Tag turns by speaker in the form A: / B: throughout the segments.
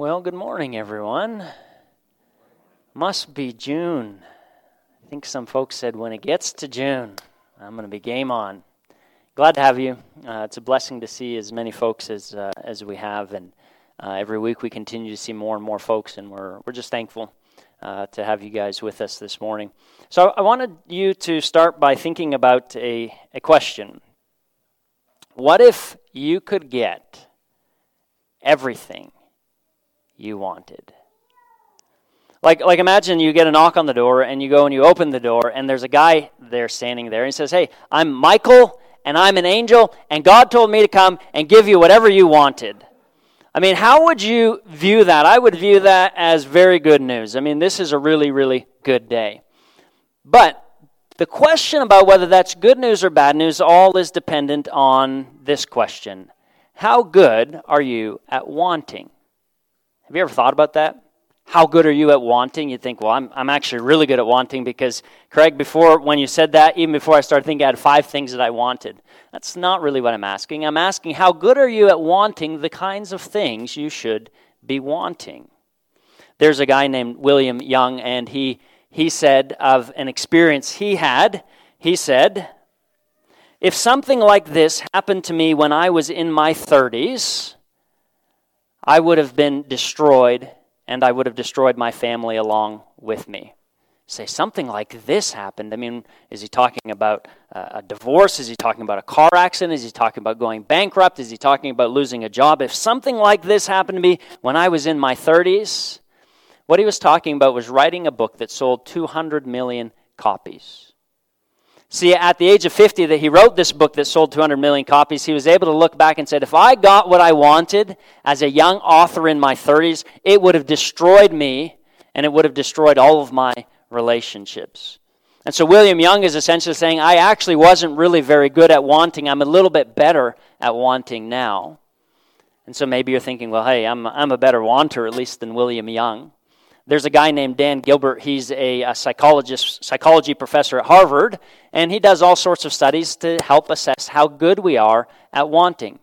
A: Well, good morning, everyone. Must be June. I think some folks said when it gets to June, I'm going to be game on. Glad to have you. Uh, it's a blessing to see as many folks as uh, as we have, and uh, every week we continue to see more and more folks, and we're we're just thankful uh, to have you guys with us this morning. So I wanted you to start by thinking about a a question. What if you could get everything you wanted? Like, like imagine you get a knock on the door and you go and you open the door and there's a guy there standing there and he says, Hey, I'm Michael and I'm an angel, and God told me to come and give you whatever you wanted. I mean, how would you view that? I would view that as very good news. I mean, this is a really, really good day. But the question about whether that's good news or bad news all is dependent on this question How good are you at wanting? Have you ever thought about that? how good are you at wanting? You think, well, I'm, I'm actually really good at wanting because, Craig, before, when you said that, even before I started thinking, I had five things that I wanted. That's not really what I'm asking. I'm asking, how good are you at wanting the kinds of things you should be wanting? There's a guy named William Young, and he, he said of an experience he had, he said, if something like this happened to me when I was in my 30s, I would have been destroyed and I would have destroyed my family along with me. Say something like this happened. I mean, is he talking about a divorce? Is he talking about a car accident? Is he talking about going bankrupt? Is he talking about losing a job? If something like this happened to me when I was in my 30s, what he was talking about was writing a book that sold 200 million copies. See, at the age of 50 that he wrote this book that sold 200 million copies, he was able to look back and said, if I got what I wanted as a young author in my 30s, it would have destroyed me and it would have destroyed all of my relationships. And so William Young is essentially saying, I actually wasn't really very good at wanting. I'm a little bit better at wanting now. And so maybe you're thinking, well, hey, I'm, I'm a better wanter, at least, than William Young. There's a guy named Dan Gilbert. He's a, a, psychologist, psychology professor at Harvard, and he does all sorts of studies to help assess how good we are at wanting.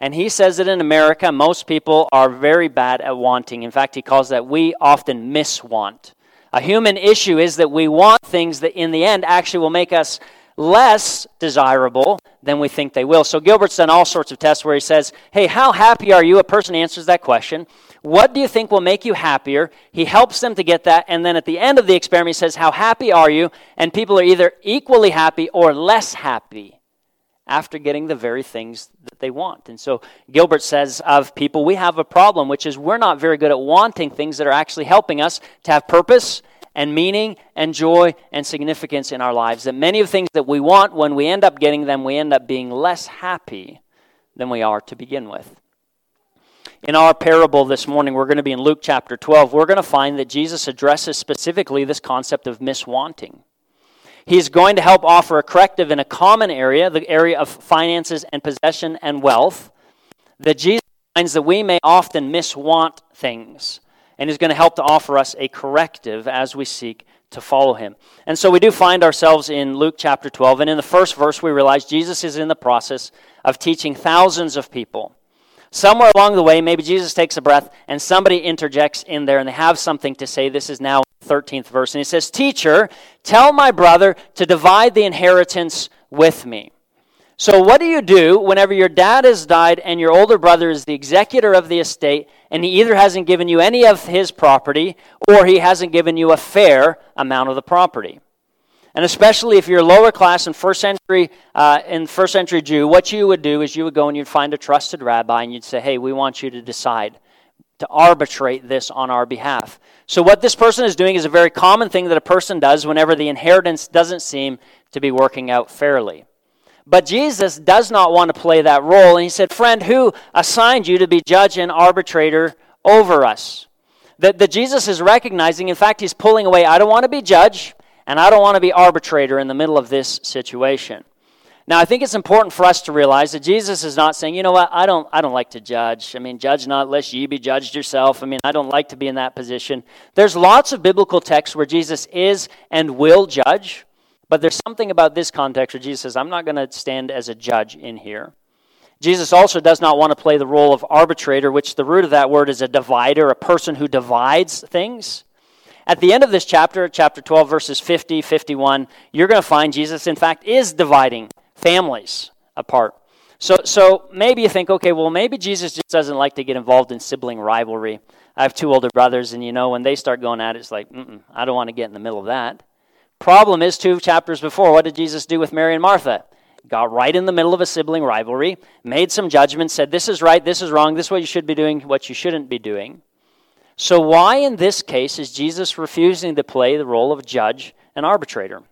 A: And he says that in America, most people are very bad at wanting. In fact, he calls that we often miswant. A human issue is that we want things that in the end actually will make us less desirable than we think they will. So Gilbert's done all sorts of tests where he says, Hey, how happy are you? A person answers that question. What do you think will make you happier? He helps them to get that. And then at the end of the experiment, he says, How happy are you? And people are either equally happy or less happy after getting the very things that they want. And so Gilbert says of people, we have a problem, which is we're not very good at wanting things that are actually helping us to have purpose and meaning and joy and significance in our lives. That many of the things that we want, when we end up getting them, we end up being less happy than we are to begin with. In our parable this morning, we're going to be in Luke chapter 12. We're going to find that Jesus addresses specifically this concept of miswanting. He's going to help offer a corrective in a common area, the area of finances and possession and wealth, that Jesus finds that we may often miswant things. And he's going to help to offer us a corrective as we seek to follow him. And so we do find ourselves in Luke chapter 12. And in the first verse, we realize Jesus is in the process of teaching thousands of people. Somewhere along the way, maybe Jesus takes a breath and somebody interjects in there and they have something to say. This is now 13th verse. And he says, Teacher, tell my brother to divide the inheritance with me. So, what do you do whenever your dad has died and your older brother is the executor of the estate and he either hasn't given you any of his property or he hasn't given you a fair amount of the property? And especially if you're lower class in first century uh, in first century Jew, what you would do is you would go and you'd find a trusted rabbi and you'd say, "Hey, we want you to decide to arbitrate this on our behalf." So what this person is doing is a very common thing that a person does whenever the inheritance doesn't seem to be working out fairly. But Jesus does not want to play that role, and he said, "Friend, who assigned you to be judge and arbitrator over us?" That, that Jesus is recognizing, in fact, he's pulling away. I don't want to be judge. And I don't want to be arbitrator in the middle of this situation. Now, I think it's important for us to realize that Jesus is not saying, you know what, I don't, I don't like to judge. I mean, judge not lest ye be judged yourself. I mean, I don't like to be in that position. There's lots of biblical texts where Jesus is and will judge, but there's something about this context where Jesus says, I'm not going to stand as a judge in here. Jesus also does not want to play the role of arbitrator, which the root of that word is a divider, a person who divides things. At the end of this chapter, chapter 12, verses 50, 51, you're going to find Jesus, in fact, is dividing families apart. So, so maybe you think, okay, well, maybe Jesus just doesn't like to get involved in sibling rivalry. I have two older brothers, and you know, when they start going at it, it's like, I don't want to get in the middle of that. Problem is, two chapters before, what did Jesus do with Mary and Martha? Got right in the middle of a sibling rivalry, made some judgments, said, This is right, this is wrong, this is what you should be doing, what you shouldn't be doing. So, why in this case is Jesus refusing to play the role of judge and arbitrator?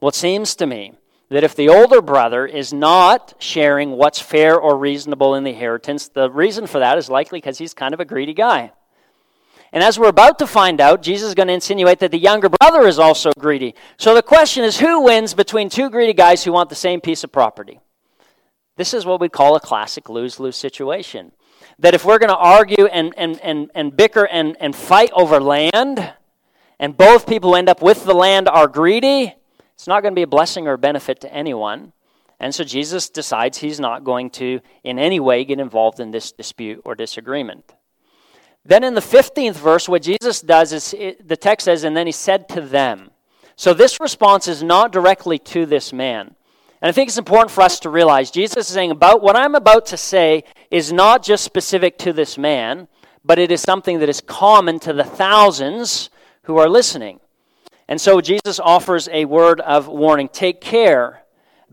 A: Well, it seems to me that if the older brother is not sharing what's fair or reasonable in the inheritance, the reason for that is likely because he's kind of a greedy guy. And as we're about to find out, Jesus is going to insinuate that the younger brother is also greedy. So the question is who wins between two greedy guys who want the same piece of property? This is what we call a classic lose lose situation. That if we're going to argue and, and, and, and bicker and, and fight over land, and both people who end up with the land are greedy, it's not going to be a blessing or a benefit to anyone. And so Jesus decides he's not going to, in any way, get involved in this dispute or disagreement. Then in the 15th verse, what Jesus does is it, the text says, and then he said to them. So this response is not directly to this man. And I think it's important for us to realize Jesus is saying about what I'm about to say is not just specific to this man, but it is something that is common to the thousands who are listening. And so Jesus offers a word of warning take care,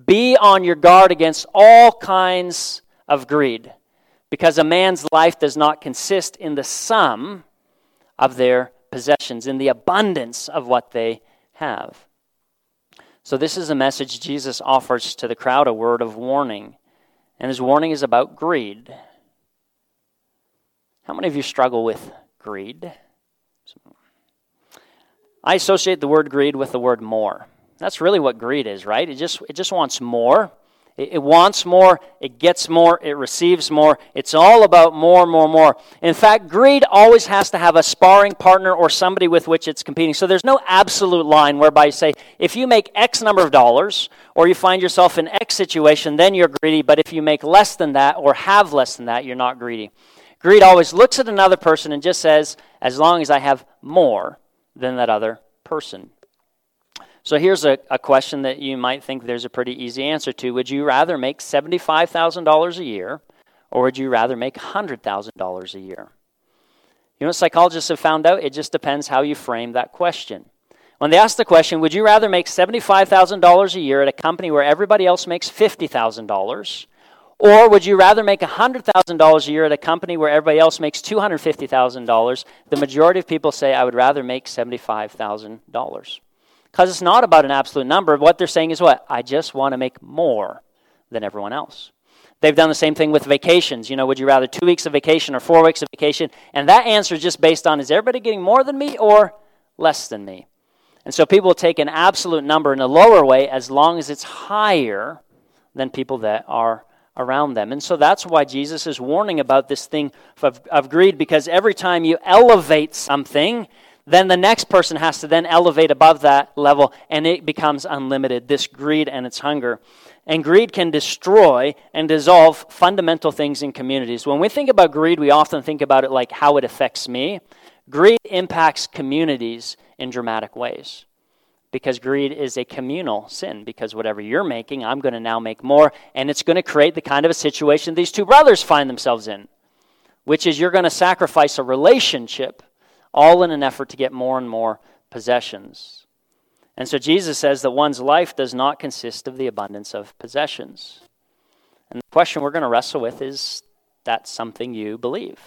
A: be on your guard against all kinds of greed because a man's life does not consist in the sum of their possessions, in the abundance of what they have. So, this is a message Jesus offers to the crowd, a word of warning. And his warning is about greed. How many of you struggle with greed? I associate the word greed with the word more. That's really what greed is, right? It just, it just wants more. It, it wants more, it gets more, it receives more. It's all about more, more, more. In fact, greed always has to have a sparring partner or somebody with which it's competing. So there's no absolute line whereby you say, if you make X number of dollars, or you find yourself in X situation, then you're greedy. But if you make less than that or have less than that, you're not greedy. Greed always looks at another person and just says, as long as I have more than that other person. So here's a, a question that you might think there's a pretty easy answer to. Would you rather make $75,000 a year or would you rather make $100,000 a year? You know what psychologists have found out? It just depends how you frame that question. When they ask the question, would you rather make $75,000 a year at a company where everybody else makes $50,000? Or would you rather make $100,000 a year at a company where everybody else makes $250,000? The majority of people say, I would rather make $75,000. Because it's not about an absolute number. What they're saying is what? I just want to make more than everyone else. They've done the same thing with vacations. You know, would you rather two weeks of vacation or four weeks of vacation? And that answer is just based on is everybody getting more than me or less than me? And so people take an absolute number in a lower way as long as it's higher than people that are around them. And so that's why Jesus is warning about this thing of, of greed because every time you elevate something, then the next person has to then elevate above that level and it becomes unlimited this greed and its hunger. And greed can destroy and dissolve fundamental things in communities. When we think about greed we often think about it like how it affects me. Greed impacts communities in dramatic ways. Because greed is a communal sin because whatever you're making i'm going to now make more and it's going to create the kind of a situation these two brothers find themselves in which is you're going to sacrifice a relationship all in an effort to get more and more possessions. And so Jesus says that one's life does not consist of the abundance of possessions. And the question we're going to wrestle with is that something you believe?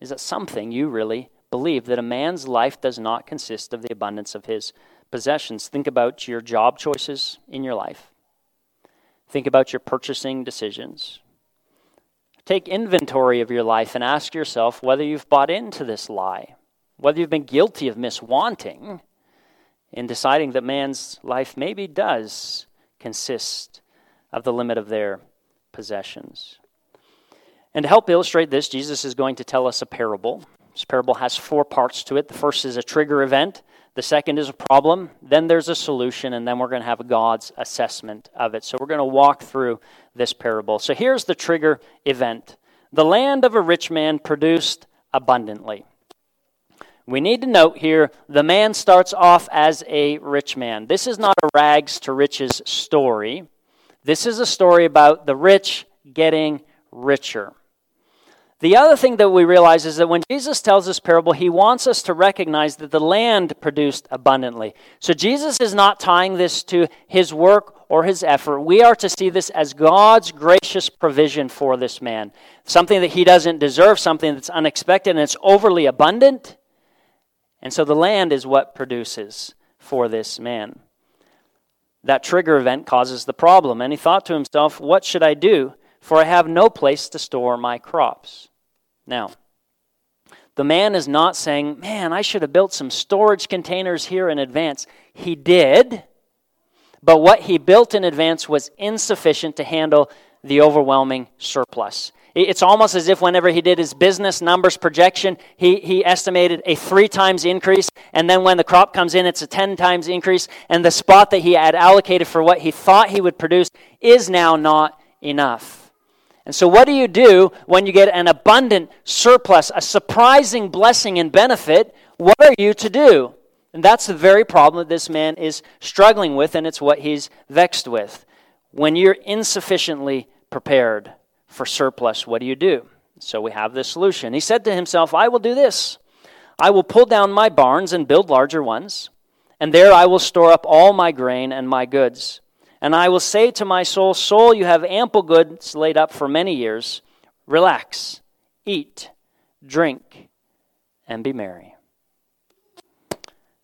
A: Is that something you really believe that a man's life does not consist of the abundance of his possessions? Think about your job choices in your life. Think about your purchasing decisions. Take inventory of your life and ask yourself whether you've bought into this lie, whether you've been guilty of miswanting in deciding that man's life maybe does consist of the limit of their possessions. And to help illustrate this, Jesus is going to tell us a parable. This parable has four parts to it. The first is a trigger event, The second is a problem, then there's a solution, and then we're going to have God's assessment of it. So we're going to walk through this parable. So here's the trigger event The land of a rich man produced abundantly. We need to note here the man starts off as a rich man. This is not a rags to riches story. This is a story about the rich getting richer. The other thing that we realize is that when Jesus tells this parable, he wants us to recognize that the land produced abundantly. So Jesus is not tying this to his work or his effort. We are to see this as God's gracious provision for this man. Something that he doesn't deserve, something that's unexpected and it's overly abundant. And so the land is what produces for this man. That trigger event causes the problem. And he thought to himself, What should I do? For I have no place to store my crops. Now, the man is not saying, Man, I should have built some storage containers here in advance. He did, but what he built in advance was insufficient to handle the overwhelming surplus. It's almost as if whenever he did his business numbers projection, he, he estimated a three times increase. And then when the crop comes in, it's a 10 times increase. And the spot that he had allocated for what he thought he would produce is now not enough. And so, what do you do when you get an abundant surplus, a surprising blessing and benefit? What are you to do? And that's the very problem that this man is struggling with, and it's what he's vexed with. When you're insufficiently prepared for surplus, what do you do? So we have this solution. He said to himself, I will do this. I will pull down my barns and build larger ones, and there I will store up all my grain and my goods. And I will say to my soul, Soul, you have ample goods laid up for many years. Relax, eat, drink, and be merry.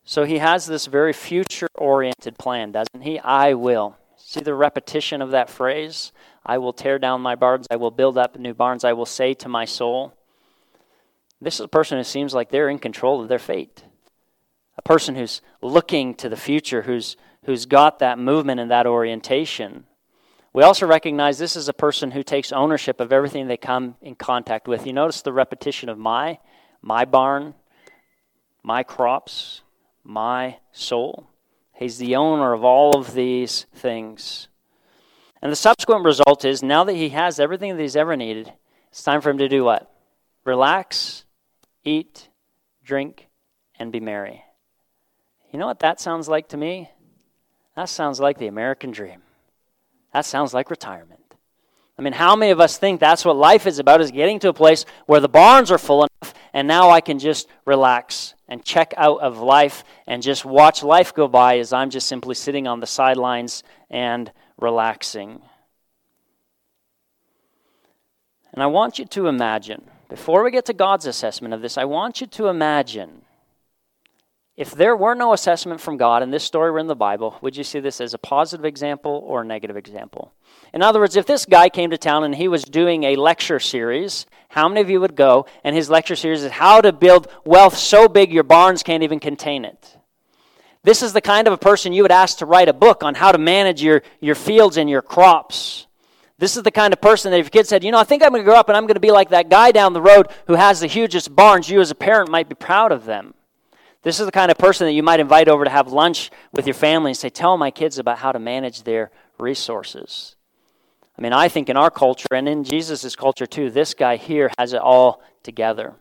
A: So he has this very future oriented plan, doesn't he? I will. See the repetition of that phrase? I will tear down my barns. I will build up new barns. I will say to my soul. This is a person who seems like they're in control of their fate. A person who's looking to the future, who's who's got that movement and that orientation. We also recognize this is a person who takes ownership of everything they come in contact with. You notice the repetition of my, my barn, my crops, my soul. He's the owner of all of these things. And the subsequent result is now that he has everything that he's ever needed, it's time for him to do what? Relax, eat, drink, and be merry. You know what that sounds like to me? That sounds like the American dream. That sounds like retirement. I mean, how many of us think that's what life is about is getting to a place where the barns are full enough and now I can just relax and check out of life and just watch life go by as I'm just simply sitting on the sidelines and relaxing. And I want you to imagine, before we get to God's assessment of this, I want you to imagine if there were no assessment from God in this story were in the Bible, would you see this as a positive example or a negative example? In other words, if this guy came to town and he was doing a lecture series, how many of you would go? And his lecture series is how to build wealth so big your barns can't even contain it. This is the kind of a person you would ask to write a book on how to manage your, your fields and your crops. This is the kind of person that if your kid said, You know, I think I'm going to grow up and I'm going to be like that guy down the road who has the hugest barns, you as a parent might be proud of them. This is the kind of person that you might invite over to have lunch with your family and say, Tell my kids about how to manage their resources. I mean, I think in our culture and in Jesus' culture too, this guy here has it all together.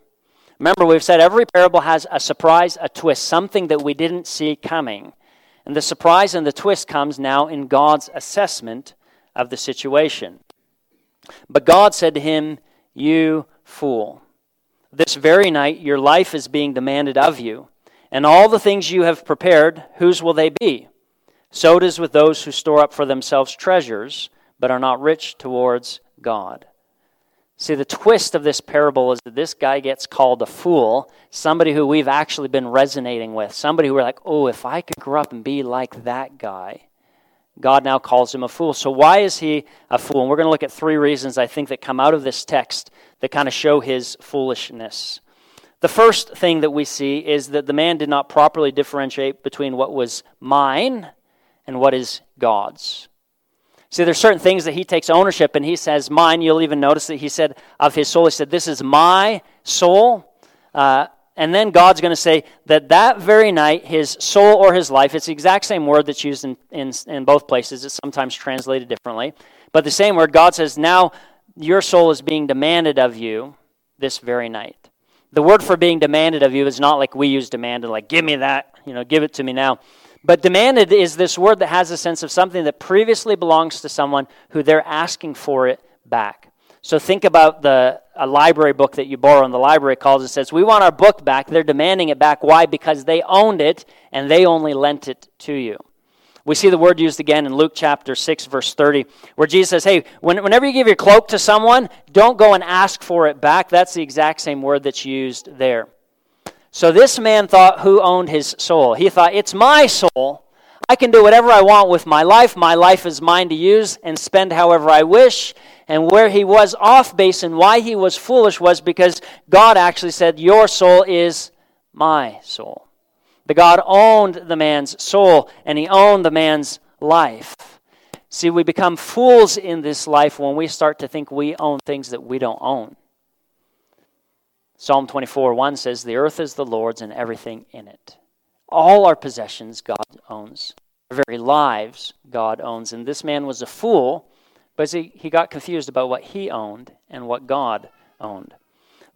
A: Remember, we've said every parable has a surprise, a twist, something that we didn't see coming. And the surprise and the twist comes now in God's assessment of the situation. But God said to him, You fool. This very night, your life is being demanded of you. And all the things you have prepared, whose will they be? So it is with those who store up for themselves treasures, but are not rich towards God. See, the twist of this parable is that this guy gets called a fool, somebody who we've actually been resonating with, somebody who we're like, oh, if I could grow up and be like that guy. God now calls him a fool. So, why is he a fool? And we're going to look at three reasons I think that come out of this text that kind of show his foolishness. The first thing that we see is that the man did not properly differentiate between what was mine and what is God's. See, there's certain things that he takes ownership and he says, mine. You'll even notice that he said of his soul, he said, This is my soul. Uh, And then God's going to say that that very night, his soul or his life, it's the exact same word that's used in, in, in both places. It's sometimes translated differently. But the same word, God says, now your soul is being demanded of you this very night. The word for being demanded of you is not like we use demanded, like, give me that, you know, give it to me now. But demanded is this word that has a sense of something that previously belongs to someone who they're asking for it back. So think about the a library book that you borrow and the library calls and says, We want our book back. They're demanding it back. Why? Because they owned it and they only lent it to you. We see the word used again in Luke chapter 6, verse 30, where Jesus says, Hey, when, whenever you give your cloak to someone, don't go and ask for it back. That's the exact same word that's used there. So this man thought who owned his soul. He thought, It's my soul. I can do whatever I want with my life. My life is mine to use and spend however I wish. And where he was off base and why he was foolish was because God actually said, Your soul is my soul. The God owned the man's soul and he owned the man's life. See, we become fools in this life when we start to think we own things that we don't own. Psalm 24 1 says, The earth is the Lord's and everything in it. All our possessions God owns. Our very lives God owns. And this man was a fool, but he, he got confused about what he owned and what God owned.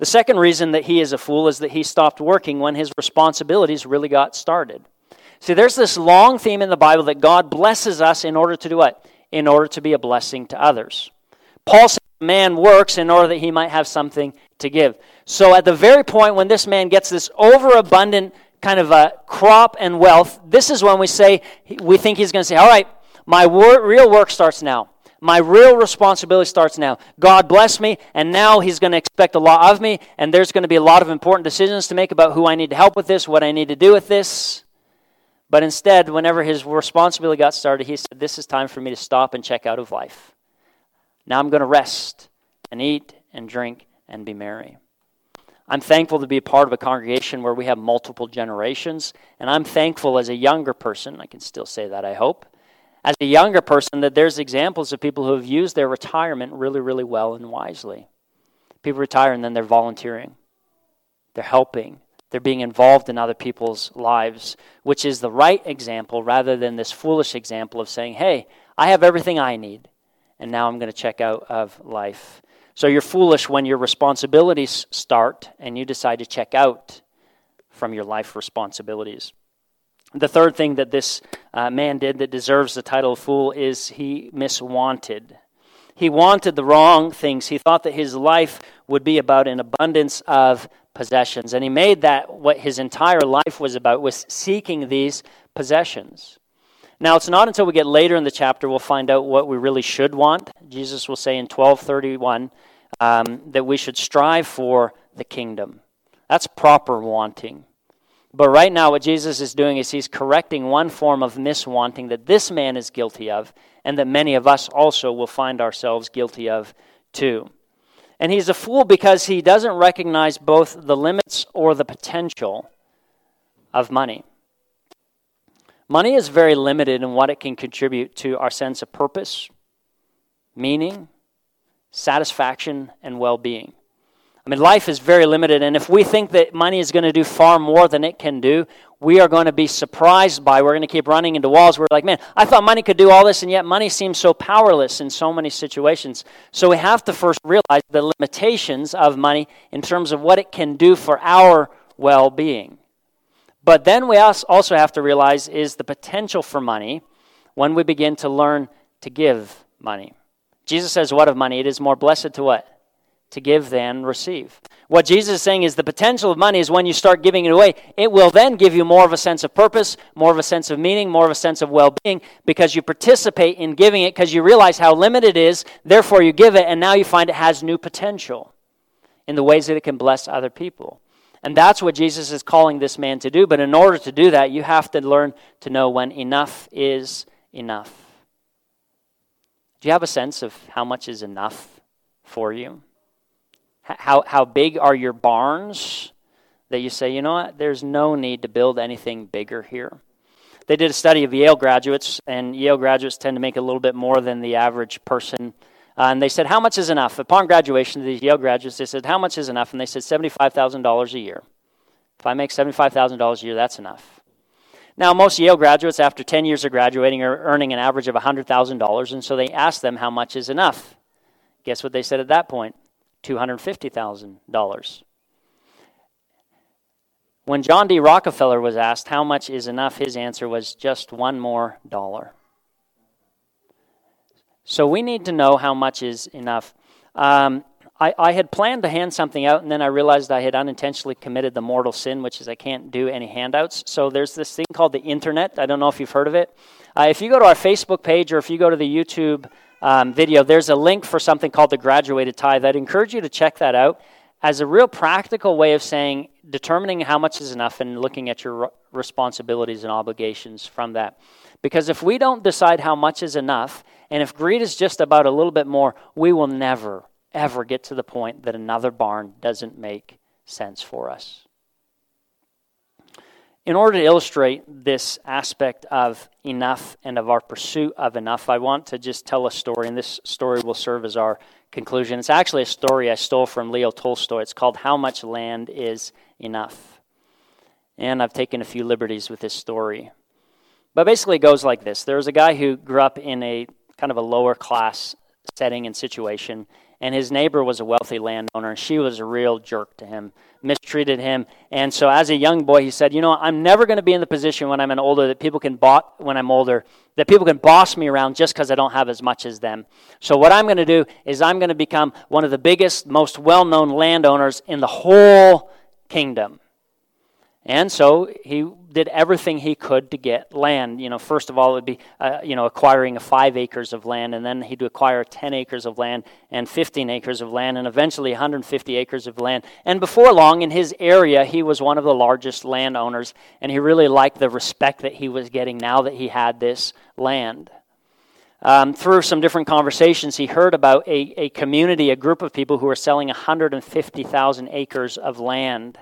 A: The second reason that he is a fool is that he stopped working when his responsibilities really got started. See, there's this long theme in the Bible that God blesses us in order to do what? In order to be a blessing to others. Paul says man works in order that he might have something to give. So at the very point when this man gets this overabundant kind of a crop and wealth, this is when we say, we think he's going to say, all right, my wor- real work starts now. My real responsibility starts now. God bless me, and now He's going to expect a lot of me, and there's going to be a lot of important decisions to make about who I need to help with this, what I need to do with this. But instead, whenever his responsibility got started, he said, This is time for me to stop and check out of life. Now I'm going to rest and eat and drink and be merry. I'm thankful to be a part of a congregation where we have multiple generations, and I'm thankful as a younger person, I can still say that, I hope, as a younger person that there's examples of people who have used their retirement really, really well and wisely. People retire and then they're volunteering, they're helping, they're being involved in other people's lives, which is the right example rather than this foolish example of saying, hey, I have everything I need, and now I'm going to check out of life. So you're foolish when your responsibilities start and you decide to check out from your life responsibilities. The third thing that this uh, man did that deserves the title of fool is he miswanted. He wanted the wrong things. He thought that his life would be about an abundance of possessions. And he made that what his entire life was about, was seeking these possessions. Now, it's not until we get later in the chapter we'll find out what we really should want. Jesus will say in 1231 um, that we should strive for the kingdom. That's proper wanting. But right now, what Jesus is doing is he's correcting one form of miswanting that this man is guilty of, and that many of us also will find ourselves guilty of too. And he's a fool because he doesn't recognize both the limits or the potential of money. Money is very limited in what it can contribute to our sense of purpose, meaning, satisfaction, and well being. I mean, life is very limited, and if we think that money is going to do far more than it can do, we are going to be surprised by. We're going to keep running into walls. We're like, man, I thought money could do all this, and yet money seems so powerless in so many situations. So we have to first realize the limitations of money in terms of what it can do for our well being. But then we also have to realize is the potential for money when we begin to learn to give money. Jesus says, What of money? It is more blessed to what? To give than receive. What Jesus is saying is the potential of money is when you start giving it away, it will then give you more of a sense of purpose, more of a sense of meaning, more of a sense of well being because you participate in giving it because you realize how limited it is, therefore you give it, and now you find it has new potential in the ways that it can bless other people. And that's what Jesus is calling this man to do. But in order to do that, you have to learn to know when enough is enough. Do you have a sense of how much is enough for you? How, how big are your barns that you say, you know what, there's no need to build anything bigger here? They did a study of Yale graduates, and Yale graduates tend to make a little bit more than the average person. Uh, and they said, How much is enough? Upon graduation, these Yale graduates, they said, How much is enough? And they said, $75,000 a year If I make $75,000 a year, that's enough. Now, most Yale graduates, after 10 years of graduating, are earning an average of $100,000, and so they asked them how much is enough. Guess what they said at that point? $250,000. When John D. Rockefeller was asked how much is enough, his answer was just one more dollar. So we need to know how much is enough. Um, I, I had planned to hand something out, and then I realized I had unintentionally committed the mortal sin, which is I can't do any handouts. So there's this thing called the internet. I don't know if you've heard of it. Uh, if you go to our Facebook page or if you go to the YouTube um, video, there's a link for something called the graduated tithe. I'd encourage you to check that out as a real practical way of saying, determining how much is enough and looking at your responsibilities and obligations from that. Because if we don't decide how much is enough, and if greed is just about a little bit more, we will never, ever get to the point that another barn doesn't make sense for us. In order to illustrate this aspect of enough and of our pursuit of enough, I want to just tell a story, and this story will serve as our conclusion. It's actually a story I stole from Leo Tolstoy. It's called How Much Land is Enough. And I've taken a few liberties with this story. But basically, it goes like this There was a guy who grew up in a kind of a lower class setting and situation, and his neighbor was a wealthy landowner, and she was a real jerk to him, mistreated him. And so, as a young boy, he said, "You know, I'm never going to be in the position when I'm an older that people can bo- when I'm older that people can boss me around just because I don't have as much as them. So, what I'm going to do is I'm going to become one of the biggest, most well-known landowners in the whole kingdom." And so he did everything he could to get land. You know, first of all, it would be, uh, you know, acquiring five acres of land, and then he'd acquire 10 acres of land and 15 acres of land, and eventually 150 acres of land. And before long, in his area, he was one of the largest landowners, and he really liked the respect that he was getting now that he had this land. Um, through some different conversations, he heard about a, a community, a group of people who were selling 150,000 acres of land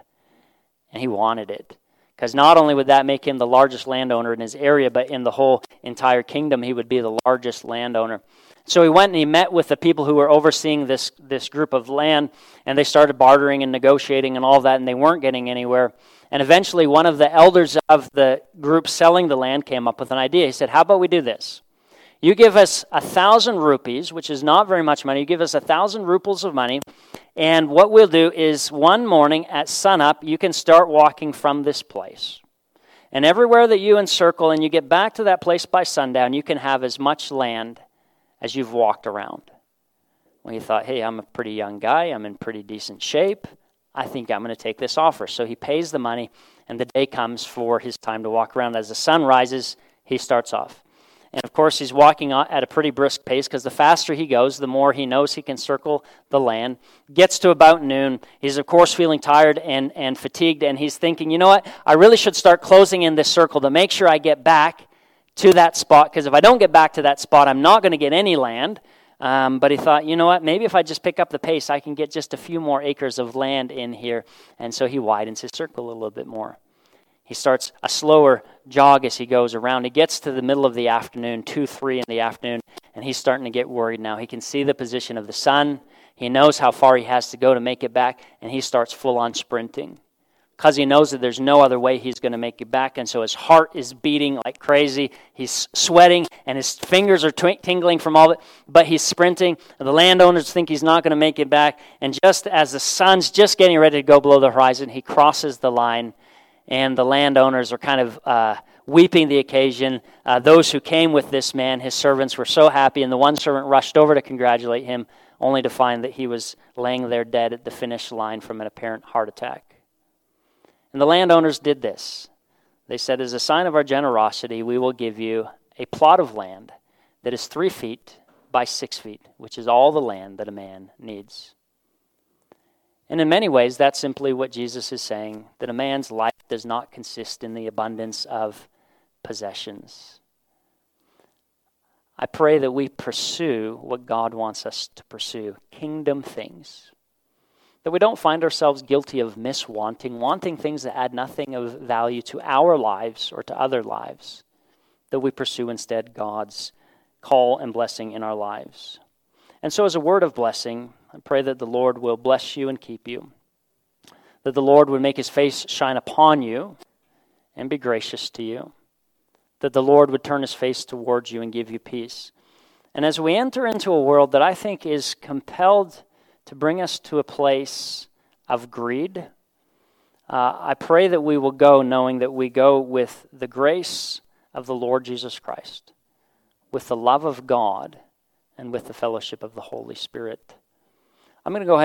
A: and he wanted it. Because not only would that make him the largest landowner in his area, but in the whole entire kingdom, he would be the largest landowner. So he went and he met with the people who were overseeing this, this group of land, and they started bartering and negotiating and all that, and they weren't getting anywhere. And eventually, one of the elders of the group selling the land came up with an idea. He said, How about we do this? You give us a thousand rupees, which is not very much money. You give us a thousand rupees of money, and what we'll do is one morning at sunup, you can start walking from this place. And everywhere that you encircle and you get back to that place by sundown, you can have as much land as you've walked around. Well, he thought, hey, I'm a pretty young guy. I'm in pretty decent shape. I think I'm going to take this offer. So he pays the money, and the day comes for his time to walk around. As the sun rises, he starts off. And of course, he's walking at a pretty brisk pace because the faster he goes, the more he knows he can circle the land. Gets to about noon. He's, of course, feeling tired and, and fatigued, and he's thinking, you know what? I really should start closing in this circle to make sure I get back to that spot because if I don't get back to that spot, I'm not going to get any land. Um, but he thought, you know what? Maybe if I just pick up the pace, I can get just a few more acres of land in here. And so he widens his circle a little bit more. He starts a slower jog as he goes around. He gets to the middle of the afternoon, 2, 3 in the afternoon, and he's starting to get worried now. He can see the position of the sun. He knows how far he has to go to make it back, and he starts full on sprinting because he knows that there's no other way he's going to make it back. And so his heart is beating like crazy. He's sweating, and his fingers are tingling from all of it, but he's sprinting. The landowners think he's not going to make it back. And just as the sun's just getting ready to go below the horizon, he crosses the line and the landowners are kind of uh, weeping the occasion. Uh, those who came with this man, his servants, were so happy, and the one servant rushed over to congratulate him, only to find that he was laying there dead at the finish line from an apparent heart attack. And the landowners did this. They said, As a sign of our generosity, we will give you a plot of land that is three feet by six feet, which is all the land that a man needs. And in many ways, that's simply what Jesus is saying that a man's life does not consist in the abundance of possessions. I pray that we pursue what God wants us to pursue kingdom things. That we don't find ourselves guilty of miswanting, wanting things that add nothing of value to our lives or to other lives. That we pursue instead God's call and blessing in our lives. And so, as a word of blessing, I pray that the Lord will bless you and keep you. that the Lord would make his face shine upon you and be gracious to you, that the Lord would turn his face towards you and give you peace. And as we enter into a world that I think is compelled to bring us to a place of greed, uh, I pray that we will go knowing that we go with the grace of the Lord Jesus Christ, with the love of God, and with the fellowship of the Holy Spirit. I'm going to go ahead.